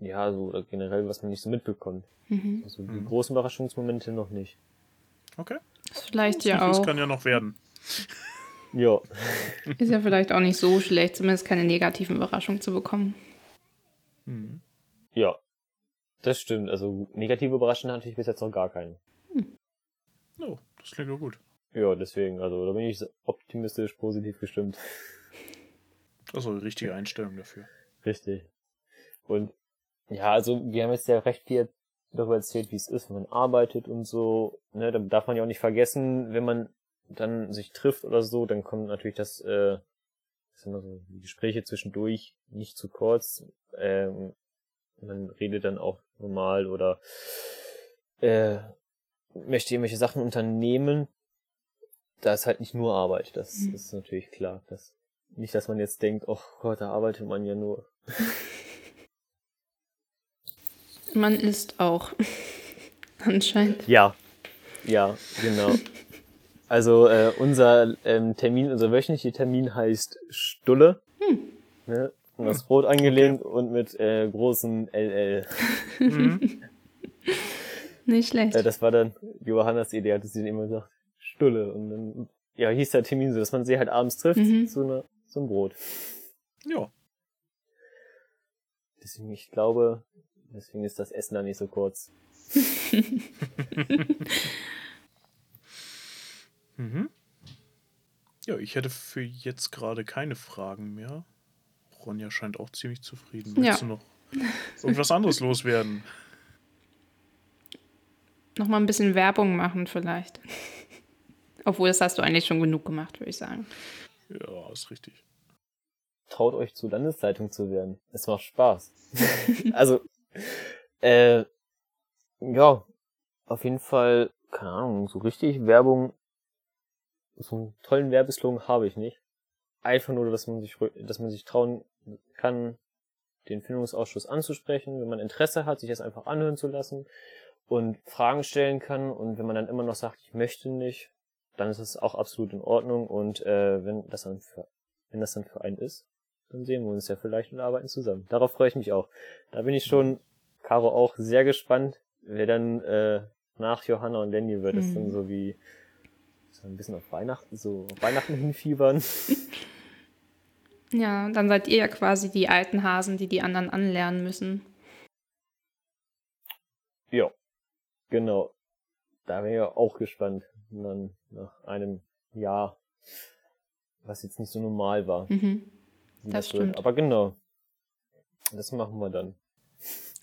ja so oder generell was man nicht so mitbekommt. Mhm. Also die mhm. großen Überraschungsmomente noch nicht. Okay. Das vielleicht ja auch. Das kann ja noch werden. *laughs* Ja. Ist ja vielleicht auch nicht so schlecht, zumindest keine negativen Überraschungen zu bekommen. Mhm. Ja, das stimmt. Also negative Überraschungen hatte ich bis jetzt noch gar keinen. Hm. Oh, das klingt doch gut. Ja, deswegen, also da bin ich optimistisch, positiv gestimmt. Also die richtige Einstellung dafür. Richtig. Und ja, also wir haben jetzt ja recht viel darüber erzählt, wie es ist, wenn man arbeitet und so. Ne, da darf man ja auch nicht vergessen, wenn man dann sich trifft oder so, dann kommt natürlich das, äh, das sind also die Gespräche zwischendurch nicht zu kurz. Ähm, man redet dann auch normal oder äh, möchte irgendwelche Sachen unternehmen. Da ist halt nicht nur Arbeit, das mhm. ist natürlich klar. Das, nicht, dass man jetzt denkt, oh Gott, da arbeitet man ja nur. *laughs* Man isst auch. *laughs* Anscheinend. Ja. Ja, genau. Also äh, unser ähm, Termin, unser wöchentlicher Termin heißt Stulle. Hm. Ne? Und das Brot angelehnt okay. und mit äh, großen LL. Mhm. *laughs* Nicht schlecht. Äh, das war dann Johannas Idee, hatte sie immer gesagt, Stulle. Und dann ja, hieß der Termin so, dass man sie halt abends trifft mhm. zu, einer, zu einem Brot. Ja. Deswegen, ich glaube, deswegen ist das Essen da nicht so kurz. *laughs* Mhm. Ja, ich hätte für jetzt gerade keine Fragen mehr. Ronja scheint auch ziemlich zufrieden. Willst ja. du noch irgendwas anderes loswerden? Nochmal ein bisschen Werbung machen vielleicht. Obwohl, das hast du eigentlich schon genug gemacht, würde ich sagen. Ja, ist richtig. Traut euch zu Landeszeitung zu werden. Es macht Spaß. also, *laughs* äh, ja, auf jeden Fall, keine Ahnung, so richtig Werbung so einen tollen Werbeslogan habe ich nicht. Einfach nur, dass man sich, dass man sich trauen kann, den Findungsausschuss anzusprechen, wenn man Interesse hat, sich das einfach anhören zu lassen und Fragen stellen kann. Und wenn man dann immer noch sagt, ich möchte nicht, dann ist es auch absolut in Ordnung. Und äh, wenn das dann für, wenn das dann für einen ist, dann sehen wir uns ja vielleicht und arbeiten zusammen. Darauf freue ich mich auch. Da bin ich schon, Caro, auch sehr gespannt, wer dann äh, nach Johanna und Lenny wird. Das mhm. dann so wie so ein bisschen auf Weihnachten, so auf Weihnachten hinfiebern. Ja, dann seid ihr ja quasi die alten Hasen, die die anderen anlernen müssen. Ja, genau. Da wäre ich ja auch gespannt. Und dann nach einem Jahr, was jetzt nicht so normal war. Mhm. Das, das stimmt. Wird. Aber genau. Das machen wir dann.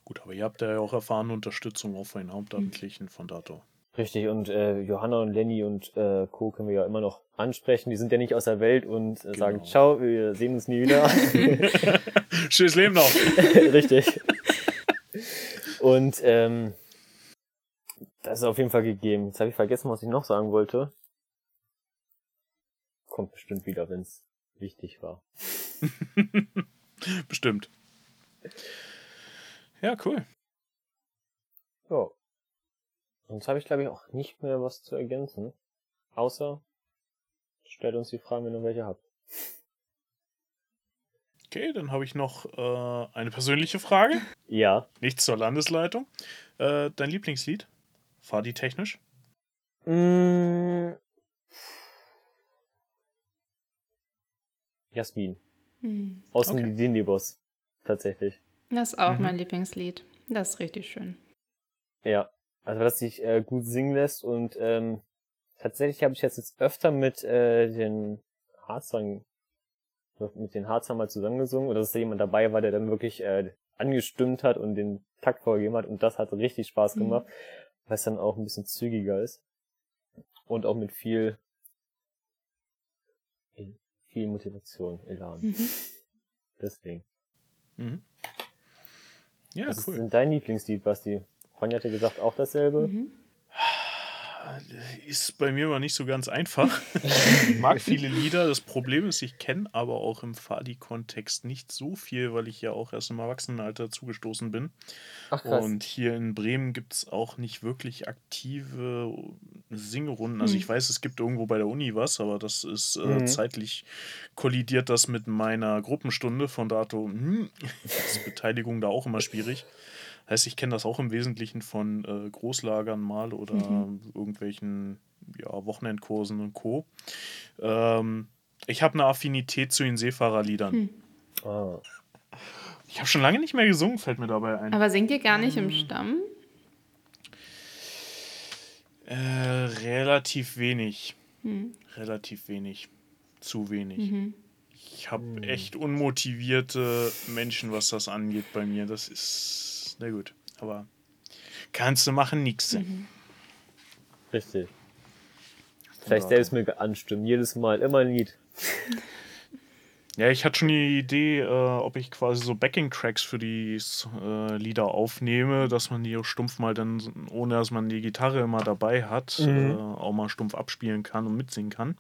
Gut, aber ihr habt ja auch erfahrene Unterstützung auch von den Hauptamtlichen von Dato. Richtig, und äh, Johanna und Lenny und äh, Co. können wir ja immer noch ansprechen. Die sind ja nicht aus der Welt und äh, genau. sagen, ciao, wir sehen uns nie wieder. *laughs* *laughs* Schönes Leben noch. *laughs* Richtig. Und ähm, das ist auf jeden Fall gegeben. Jetzt habe ich vergessen, was ich noch sagen wollte. kommt bestimmt wieder, wenn es wichtig war. *laughs* bestimmt. Ja, cool. Ja. Sonst habe ich, glaube ich, auch nicht mehr was zu ergänzen. Außer, stellt uns die Fragen, wenn ihr welche habt. Okay, dann habe ich noch äh, eine persönliche Frage. *laughs* Ja. Nichts zur Landesleitung. Äh, dein Lieblingslied? Fahr die technisch? Mm. Jasmin. Hm. Aus dem Okay. Dindy-Boss. Tatsächlich. Das ist auch Mhm. mein Lieblingslied. Das ist richtig schön. Ja. Also, dass sich äh, gut singen lässt und ähm, tatsächlich habe ich jetzt, jetzt öfter mit äh, den Harzern, mit den Harzern mal zusammengesungen oder dass da jemand dabei war, der dann wirklich äh, angestimmt hat und den Takt vorgegeben hat und das hat richtig Spaß Mhm. gemacht, weil es dann auch ein bisschen zügiger ist und auch mit viel viel Motivation, Elan. Mhm. Deswegen. Mhm. Ja, Was ist cool. denn dein Lieblingslied, Basti? Ronja hatte gesagt, auch dasselbe. Mhm. Ist bei mir aber nicht so ganz einfach. *laughs* ich mag viele Lieder. Das Problem ist, ich kenne aber auch im Fadi-Kontext nicht so viel, weil ich ja auch erst im Erwachsenenalter zugestoßen bin. Ach krass. Und hier in Bremen gibt es auch nicht wirklich aktive Singerunden. Also Hm. ich weiß, es gibt irgendwo bei der Uni was, aber das ist äh, Mhm. zeitlich kollidiert das mit meiner Gruppenstunde. Von dato hm, ist Beteiligung da auch immer schwierig. Heißt, ich kenne das auch im Wesentlichen von äh, Großlagern mal oder Mhm. Irgendwelchen ja, Wochenendkursen und Co. Ähm, ich habe eine Affinität zu den Seefahrerliedern. Hm. Ah. Ich habe schon lange nicht mehr gesungen, fällt mir dabei ein. Aber singt ihr gar nicht Ähm. im Stamm? Äh, relativ wenig. Hm. Relativ wenig. Zu wenig. Mhm. Ich habe Hm. echt unmotivierte Menschen, was das angeht bei mir. Das ist, na gut. Aber kannst du machen, nix. Mhm. Richtig. Vielleicht selbst mir anstimmen. Jedes Mal immer ein Lied. *laughs* Ja, ich hatte schon die Idee, äh, ob ich quasi so Backing-Tracks für die äh, Lieder aufnehme, dass man die auch stumpf mal dann, ohne dass man die Gitarre immer dabei hat, Mhm. äh, auch mal stumpf abspielen kann und mitsingen kann.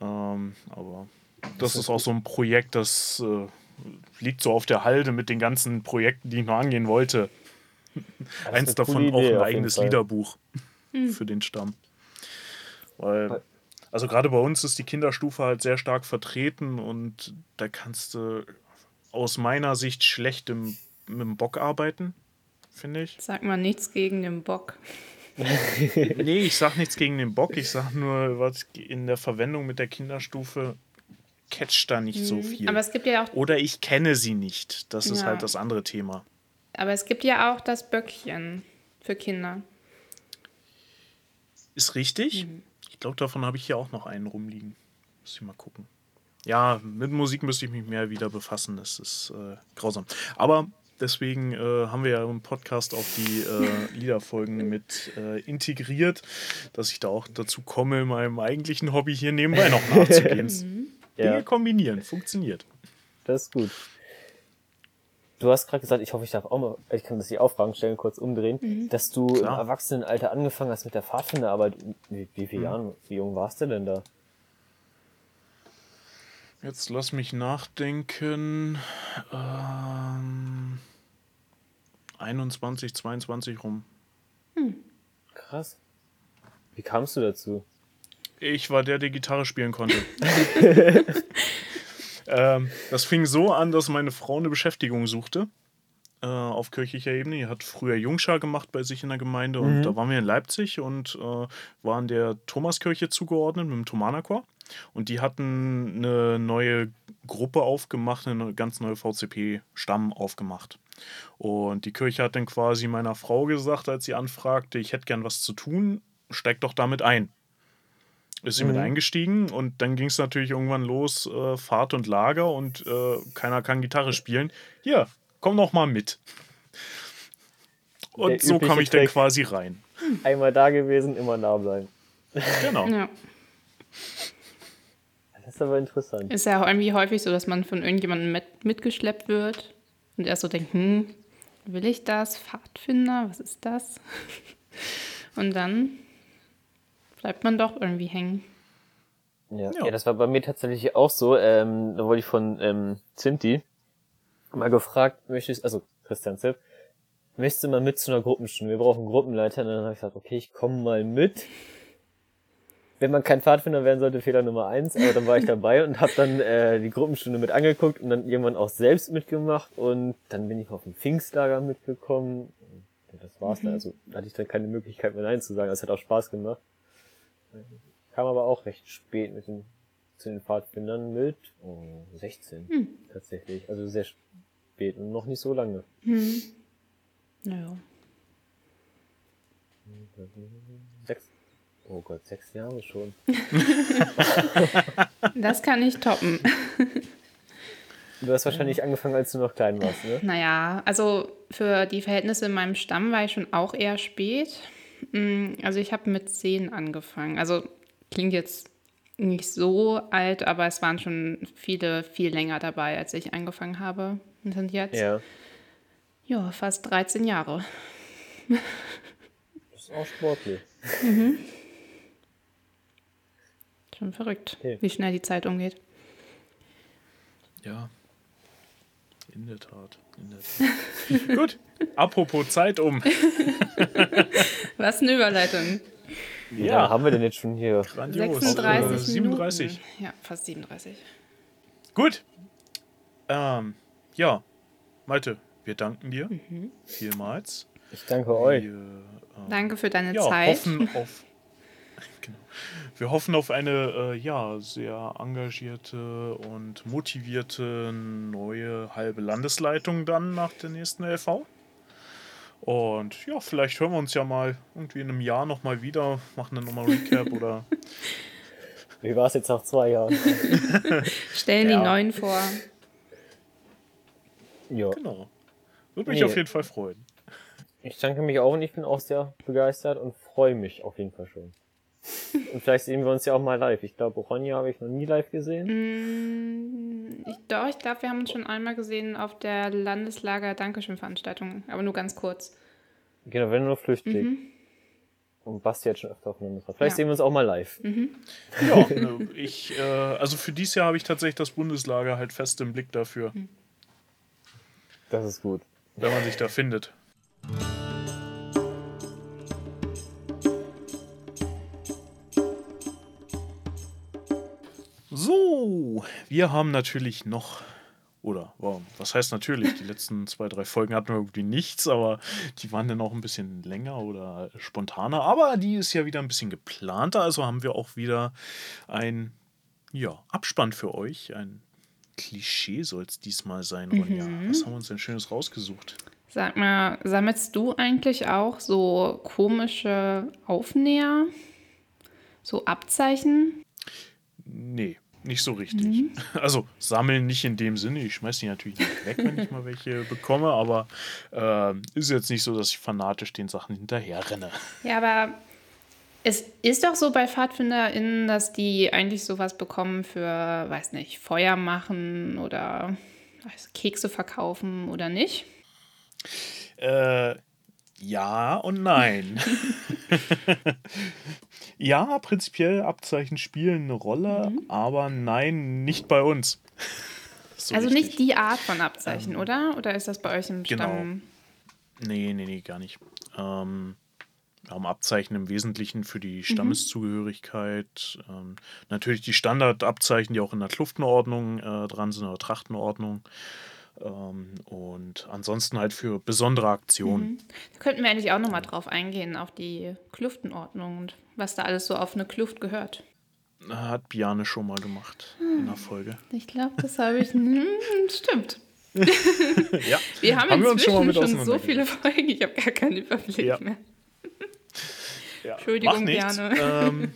Ähm, aber das ist auch so ein Projekt, das äh, liegt so auf der Halde mit den ganzen Projekten, die ich noch angehen wollte. Das ist Eins davon coole auch Idee, ein eigenes Fall. Liederbuch Hm. für den Stamm. Weil, also gerade bei uns ist die Kinderstufe halt sehr stark vertreten und da kannst du aus meiner Sicht schlecht im, mit dem Bock arbeiten, finde ich. Sag mal nichts gegen den Bock. *laughs* Nee, ich sag nichts gegen den Bock, ich sag nur, was in der Verwendung mit der Kinderstufe catcht da nicht so viel. Mhm. Aber es gibt ja auch, Oder ich kenne sie nicht. Das ist Ja. halt das andere Thema. aber es gibt ja auch das Böckchen für Kinder. Ist richtig. Ich glaube, davon habe ich hier auch noch einen rumliegen. Muss ich mal gucken. Ja, mit Musik müsste ich mich mehr wieder befassen. Das ist äh, grausam. Aber deswegen äh, haben wir ja im Podcast auch die äh, *laughs* Liederfolgen mit äh, integriert, dass ich da auch dazu komme, in meinem eigentlichen Hobby hier nebenbei noch nachzugehen. *laughs* Dinge Ja, kombinieren, funktioniert. das ist gut. Du hast gerade gesagt, ich hoffe, ich darf auch mal, ich kann das die Aufragen stellen, kurz umdrehen, dass du Klar. im Erwachsenenalter angefangen hast mit der Pfadfinderarbeit. Wie, wie viele Jahren, wie jung warst du denn da? Jetzt lass mich nachdenken. Ähm, 21, 22 rum. Krass. Wie kamst du dazu? Ich war der, der Gitarre spielen konnte. *laughs* ähm, das fing so an, dass meine Frau eine Beschäftigung suchte. Äh, auf kirchlicher Ebene. Die hat früher Jungschar gemacht bei sich in der Gemeinde. Und da waren wir in Leipzig und äh, waren der Thomaskirche zugeordnet mit dem Thomanerchor. Und die hatten eine neue Gruppe aufgemacht, eine ganz neue VCP-Stamm aufgemacht. Und die Kirche hat dann quasi meiner Frau gesagt, als sie anfragte, ich hätte gern was zu tun, steig doch damit ein ist sie mit Mhm. eingestiegen und dann ging es natürlich irgendwann los, äh, Fahrt und Lager und äh, keiner kann Gitarre spielen. Hier, komm noch mal mit. Und so kam ich dann Trick. quasi rein. Einmal da gewesen, immer nah bleiben. Genau. Ja. Das ist aber interessant. Ist ja auch irgendwie häufig so, dass man von irgendjemandem mit, mitgeschleppt wird und er so denkt, hm, will ich das? Pfadfinder, was ist das? *laughs* Und dann bleibt man doch irgendwie hängen. Ja. ja. ja, das war bei mir tatsächlich auch so. Ähm, da wurde ich von ähm, Zinti mal gefragt, möchtest, also Christian Zipp, möchtest du mal mit zu einer Gruppenstunde? Wir brauchen einen Gruppenleiter. Und dann habe ich gesagt, okay, ich komme mal mit. Wenn man kein Pfadfinder werden sollte, Fehler Nummer eins. Aber dann war ich dabei und habe dann äh, die Gruppenstunde mit angeguckt und dann irgendwann auch selbst mitgemacht. Und dann bin ich auf dem Pfingstlager mitgekommen. Das war's mhm. dann. Also hatte ich dann keine Möglichkeit mehr Nein zu sagen. Es hat auch Spaß gemacht. Kam aber auch recht spät mit den, zu den Pfadfindern mit oh, 16 hm. tatsächlich. Also sehr spät und noch nicht so lange. Hm. Naja. Sechs. Oh Gott, sechs Jahre schon. *laughs* das kann ich toppen. Du hast wahrscheinlich angefangen, als du noch klein warst, ne? Naja, also für die Verhältnisse in meinem Stamm war ich schon auch eher spät. Hm, also ich habe mit zehn angefangen. Also klingt jetzt nicht so alt, aber es waren schon viele viel länger dabei, als ich angefangen habe. Und sind jetzt ja, ja fast 13 Jahre. Das ist auch sportlich. Mhm. Schon verrückt, okay. wie schnell die Zeit umgeht. Ja, in der Tat. In der Tat. *laughs* Gut, apropos Zeit um. *laughs* Was eine Überleitung. Wie ja. haben wir denn jetzt schon hier? Grandios. 36 äh, 37. Ja, fast 37. Gut. Ähm, ja, Malte, wir danken dir mhm. vielmals. Ich danke euch. Wir, äh, danke für deine ja, Zeit. Hoffen auf, genau. *laughs* Wir hoffen auf eine äh, ja, sehr engagierte und motivierte neue halbe Landesleitung dann nach der nächsten LV. Und ja, vielleicht hören wir uns ja mal irgendwie in einem Jahr nochmal wieder, machen dann nochmal Recap oder. *laughs* Wie war es jetzt nach zwei Jahren? *laughs* Stellen ja. die neuen vor. Ja. Genau. Würde mich nee. auf jeden Fall freuen. Ich danke mich auch und ich bin auch sehr begeistert und freue mich auf jeden Fall schon. Und vielleicht sehen wir uns ja auch mal live. Ich glaube, Ronja habe ich noch nie live gesehen. Mm, ich, doch, ich glaube, wir haben uns schon einmal gesehen auf der Landeslager Dankeschön-Veranstaltung, aber nur ganz kurz. Genau, wenn nur flüchtig. Mhm. Und Basti hat schon öfter aufeinander Vielleicht ja. sehen wir uns auch mal live. Mhm. Ja, ich, äh, also für dieses Jahr habe ich tatsächlich das Bundeslager halt fest im Blick dafür. Mhm. Das ist gut. Wenn man sich da findet. Wir haben natürlich noch, oder wow, was heißt natürlich, die letzten zwei, drei Folgen hatten wir irgendwie nichts, aber die waren dann auch ein bisschen länger oder spontaner. Aber die ist ja wieder ein bisschen geplanter, also haben wir auch wieder ein ja, Abspann für euch. Ein Klischee soll es diesmal sein, Ronja. Mhm. Was haben wir uns denn Schönes rausgesucht? Sag mal, sammelst du eigentlich auch so komische Aufnäher? So Abzeichen? Nee nicht so richtig. Mhm. *laughs* Also sammeln nicht in dem Sinne. Ich schmeiße die natürlich nicht weg, wenn ich mal welche *laughs* bekomme, aber äh, ist jetzt nicht so, dass ich fanatisch den Sachen hinterher renne. Ja, aber es ist doch so bei PfadfinderInnen, dass die eigentlich sowas bekommen für, weiß nicht, Feuer machen oder weiß, Kekse verkaufen oder nicht? Äh, ja und nein. *laughs* ja, prinzipiell Abzeichen spielen eine Rolle, mhm. aber nein, nicht bei uns. *laughs* So also richtig. nicht die Art von Abzeichen, ähm, oder? Oder ist das bei euch im genau. Stamm? Nee, nee, nee, gar nicht. Ähm, wir haben Abzeichen im Wesentlichen für die mhm. Stammeszugehörigkeit. Mhm. Ähm, natürlich die Standardabzeichen, die auch in der Kluftenordnung äh, dran sind oder Trachtenordnung. Ähm, und ansonsten halt für besondere Aktionen. Mhm. Da könnten wir eigentlich auch nochmal drauf eingehen, auf die Kluftenordnung und was da alles so auf eine Kluft gehört. Hat Biane schon mal gemacht hm. in der Folge. Ich glaube, das habe ich. Hm, stimmt. *laughs* ja. Wir haben, haben wir schon, schon so viele Folgen, ich habe gar keinen Überblick ja. mehr. Ja. Entschuldigung, Biane. Ähm,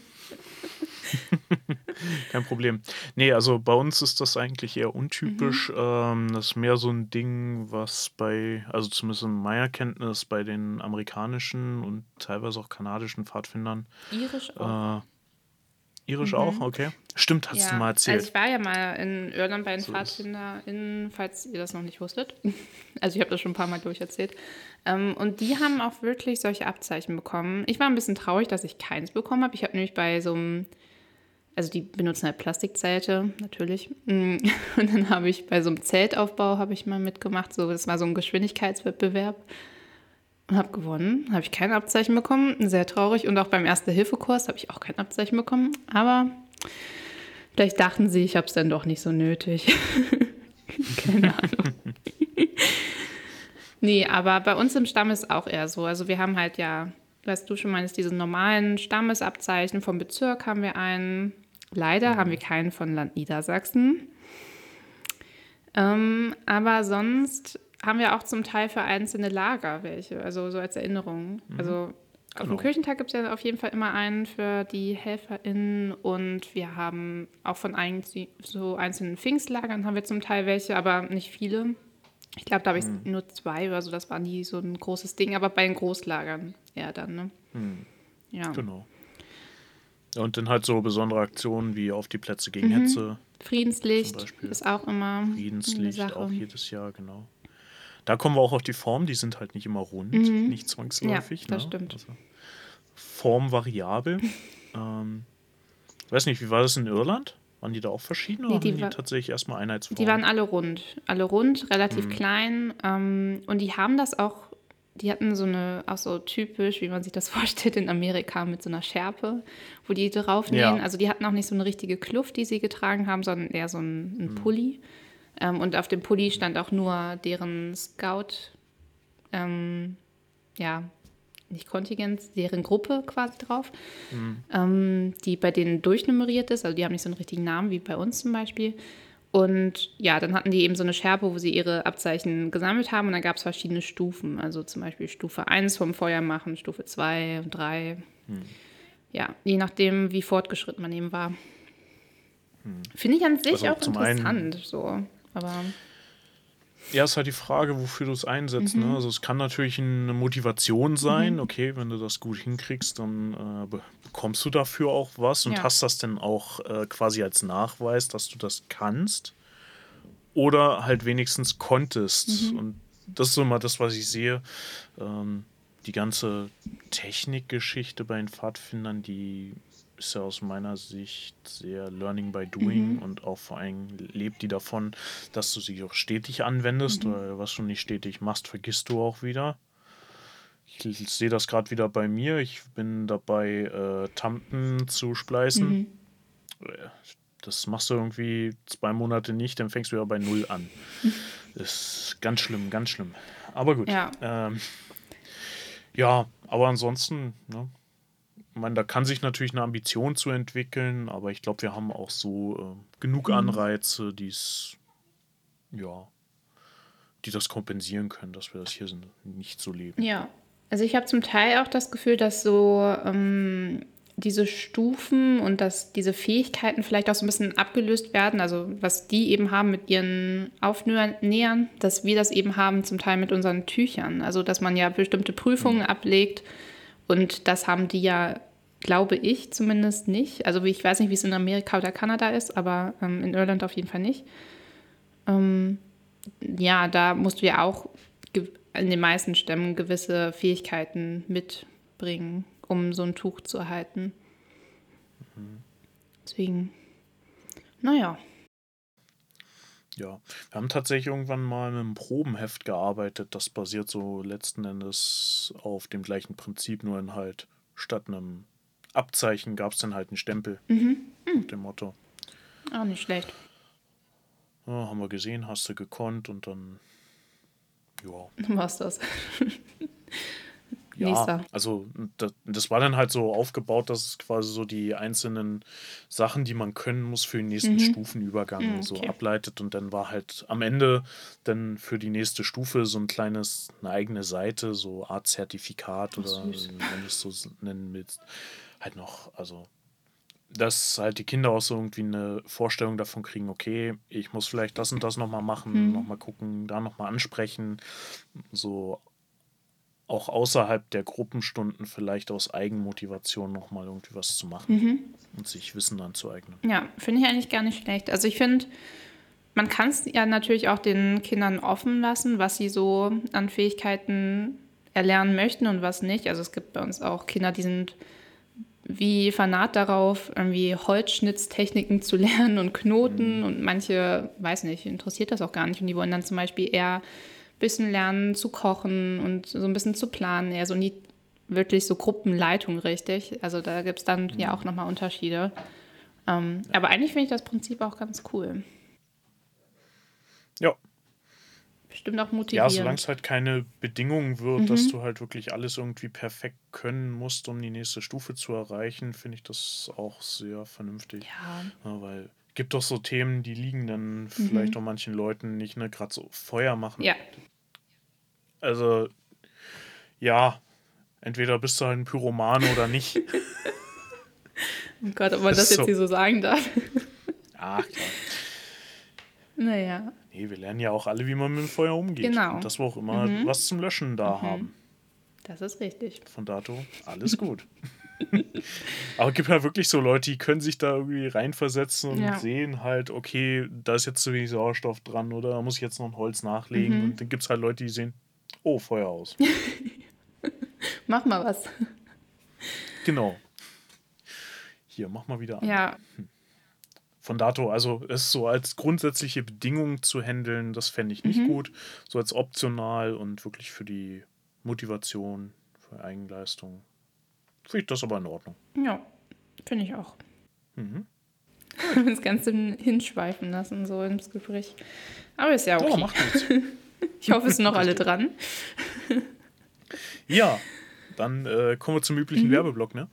*laughs* *laughs* Kein Problem. Nee, also bei uns ist das eigentlich eher untypisch. Mhm. Ähm, das ist mehr so ein Ding, was bei, also zumindest in meiner Kenntnis, bei den amerikanischen und teilweise auch kanadischen Pfadfindern. Irisch auch. Äh, Irisch mhm. auch, okay. Stimmt, hast ja. du mal erzählt. Also ich war ja mal in Irland bei den so PfadfinderInnen, falls ihr das noch nicht wusstet. *laughs* Also ich habe das schon ein paar Mal durcherzählt. Ähm, und die haben auch wirklich solche Abzeichen bekommen. Ich war ein bisschen traurig, dass ich keins bekommen habe. Ich habe nämlich bei so einem also die benutzen halt Plastikzelte, natürlich. Mm. *laughs* Und dann habe ich bei so einem Zeltaufbau habe ich mal mitgemacht. So, das war so ein Geschwindigkeitswettbewerb. Und habe gewonnen. Habe ich kein Abzeichen bekommen. Sehr traurig. Und auch beim Erste-Hilfe-Kurs habe ich auch kein Abzeichen bekommen. Aber vielleicht dachten sie, ich habe es dann doch nicht so nötig. *laughs* Keine *laughs* Ahnung. nee, aber bei uns im Stamm ist auch eher so. Also wir haben halt ja, was du schon meinst, diese normalen Stammesabzeichen vom Bezirk haben wir einen. Leider haben wir keinen von Land Niedersachsen. Ähm, aber sonst haben wir auch zum Teil für einzelne Lager welche, also so als Erinnerung. Mhm. Also auf genau. dem Kirchentag gibt es ja auf jeden Fall immer einen für die HelferInnen und wir haben auch von ein, so einzelnen Pfingstlagern haben wir zum Teil welche, aber nicht viele. Ich glaube, da habe ich mhm. nur zwei oder so, das war nie so ein großes Ding, aber bei den Großlagern eher dann, ne? Mhm. Ja. Genau. Und dann halt so besondere Aktionen wie auf die Plätze gegen mhm. Hetze. Friedenslicht ist auch immer. Friedenslicht auch jedes Jahr, genau. Da kommen wir auch auf die Form, die sind halt nicht immer rund, mhm. nicht zwangsläufig. Ja, das ne? stimmt. Also Form variabel. *laughs* ähm, weiß nicht, wie war das in Irland? Waren die da auch verschieden nee, oder die, waren die tatsächlich erstmal Einheitsformen? Die waren alle rund. Alle rund, relativ mhm. klein. Ähm, und die haben das auch die hatten so eine, auch so typisch, wie man sich das *laughs* vorstellt in Amerika, mit so einer Schärpe, wo die draufnähen. Ja. Also die hatten auch nicht so eine richtige Kluft, die sie getragen haben, sondern eher so ein, ein mhm. Pulli. Ähm, und auf dem Pulli stand auch nur deren Scout, ähm, ja, nicht Kontingent, deren Gruppe quasi drauf, mhm. ähm, die bei denen durchnummeriert ist. Also die haben nicht so einen richtigen Namen wie bei uns zum Beispiel. Und ja, dann hatten die eben so eine Schärpe, wo sie ihre Abzeichen gesammelt haben und dann gab es verschiedene Stufen. Also zum Beispiel Stufe 1 vom Feuer machen, Stufe 2 und 3. Hm. Ja, je nachdem, wie fortgeschritten man eben war. Hm. Finde ich an sich also auch interessant. Einen, so. Aber ja, ist halt die Frage, wofür du es einsetzt. Ne? Mhm. Ne? Also es kann natürlich eine Motivation sein, mhm. okay, wenn du das gut hinkriegst, dann äh, bekommst du dafür auch was und ja. hast das denn auch äh, quasi als Nachweis, dass du das kannst. Oder halt wenigstens konntest. Mhm. Und das ist so mal das, was ich sehe. Ähm, die ganze Technikgeschichte bei den Pfadfindern, die ist ja aus meiner Sicht sehr Learning by Doing mhm. und auch vor allem lebt die davon, dass du sie auch stetig anwendest, mhm. weil was du nicht stetig machst, vergisst du auch wieder. Ich, ich sehe das gerade wieder bei mir. Ich bin dabei, äh, Tampen zu spleißen. Mhm. Äh, das machst du irgendwie zwei Monate nicht, dann fängst du ja bei Null an. Das *laughs* ist ganz schlimm, ganz schlimm. Aber gut. Ja, ähm, ja aber ansonsten, ne, ich meine, da kann sich natürlich eine Ambition zu entwickeln, aber ich glaube, wir haben auch so äh, genug mhm. Anreize, die ja, die das kompensieren können, dass wir das hier nicht so leben. Ja, also ich habe zum Teil auch das Gefühl, dass so ähm, diese Stufen und dass diese Fähigkeiten vielleicht auch so ein bisschen abgelöst werden, also was die eben haben mit ihren Aufnähern, dass wir das eben haben zum Teil mit unseren Tüchern. Also dass man ja bestimmte Prüfungen mhm. ablegt und das haben die ja glaube ich zumindest nicht. Also ich weiß nicht, wie es in Amerika oder Kanada ist, aber ähm, in Irland auf jeden Fall nicht. Ähm, ja, da musst du ja auch in den meisten Stämmen gewisse Fähigkeiten mitbringen, um so ein Tuch zu erhalten. Mhm. Deswegen, naja. Ja, wir haben tatsächlich irgendwann mal mit einem Probenheft gearbeitet. Das basiert so letzten Endes auf dem gleichen Prinzip, nur in halt statt einem Abzeichen gab es dann halt einen Stempel. Mhm. Mhm. Mit dem Motto. Auch nicht schlecht. Ja, haben wir gesehen, hast du gekonnt und dann. Ja. War's das. ja, Nächster. also das, das, war dann halt so aufgebaut, dass es quasi so die einzelnen Sachen, die man können muss, für den nächsten mhm. Stufenübergang mhm, okay. so ableitet und dann war halt am Ende dann für die nächste Stufe so ein kleines, eine eigene Seite, so Art Zertifikat oder wenn du es so nennen willst halt noch, also dass halt die Kinder auch so irgendwie eine Vorstellung davon kriegen, okay, ich muss vielleicht das und das nochmal machen, mhm. nochmal gucken, da nochmal ansprechen, so auch außerhalb der Gruppenstunden vielleicht aus Eigenmotivation nochmal irgendwie was zu machen mhm. und sich Wissen anzueignen. Ja, finde ich eigentlich gar nicht schlecht. Also ich finde, man kann es ja natürlich auch den Kindern offen lassen, was sie so an Fähigkeiten erlernen möchten und was nicht. Also es gibt bei uns auch Kinder, die sind wie fanat darauf, irgendwie Holzschnitztechniken zu *laughs* lernen und Knoten. Mhm. Und manche, weiß nicht, interessiert das auch gar nicht. Und die wollen dann zum Beispiel eher ein bisschen lernen zu kochen und so ein bisschen zu planen. Eher so nie wirklich so Gruppenleitung richtig. Also da gibt es dann ja auch nochmal Unterschiede. Ähm, Aber eigentlich finde ich das Prinzip auch ganz cool. Ja. Bestimmt auch Ja, motivierend. solange es halt keine Bedingung wird, Mhm. dass du halt wirklich alles irgendwie perfekt können musst, um die nächste Stufe zu erreichen, finde ich das auch sehr vernünftig. ja. Ja, weil gibt doch so Themen, die liegen dann vielleicht auch manchen Leuten nicht, ne? Gerade so Feuer machen. Mhm. ja, Also, ja, entweder bist du halt ein Pyromane oder nicht. *laughs* oh Gott, ob man das So. jetzt hier so sagen darf. Ach, klar. Naja, Nee, wir lernen ja auch alle, wie man mit dem Feuer umgeht. Genau. Und dass wir auch immer was zum Löschen da haben. das ist richtig. Von dato, alles gut. *laughs* Aber es gibt ja wirklich so Leute, die können sich da irgendwie reinversetzen und Ja. sehen halt, okay, da ist jetzt zu wenig Sauerstoff dran oder da muss ich jetzt noch ein Holz nachlegen. Mhm. Und dann gibt es halt Leute, die sehen, oh, Feuer aus. *laughs* Mach mal was. genau. Hier, mach mal wieder an. Ja, Von dato, also es so als grundsätzliche Bedingung zu handeln, das fände ich Mhm. nicht gut. So als optional und wirklich für die Motivation, für Eigenleistung. Finde ich das aber in Ordnung. ja, finde ich auch. Mhm. *laughs* Das Ganze hinschweifen lassen, so ins Gespräch. Aber ist ja okay. macht nichts. *laughs* ich hoffe, es sind noch alle dran. Ja, dann äh, kommen wir zum üblichen Mhm. Werbeblock, ne?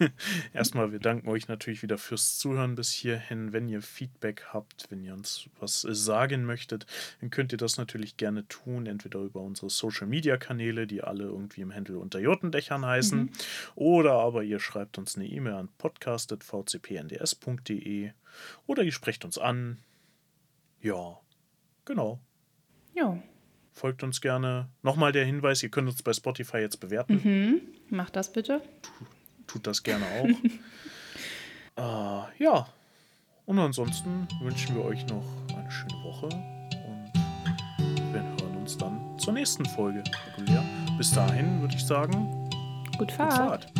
*laughs* Erstmal, wir danken euch natürlich wieder fürs Zuhören bis hierhin. Wenn ihr Feedback habt, wenn ihr uns was sagen möchtet, dann könnt ihr das natürlich gerne tun, entweder über unsere Social Media Kanäle, die alle irgendwie im Handel unter Jotendächern heißen, oder aber ihr schreibt uns eine E-Mail an podcast.vcpnds.de oder ihr sprecht uns an. Ja, genau. Jo, Folgt uns gerne. Nochmal der Hinweis, ihr könnt uns bei Spotify jetzt bewerten. mhm. mach das bitte. Tut das gerne auch. *laughs* äh, ja, und ansonsten wünschen wir euch noch eine schöne Woche und wir hören uns dann zur nächsten Folge. Bis dahin würde ich sagen, Gut gute Fahrt. Fahrt.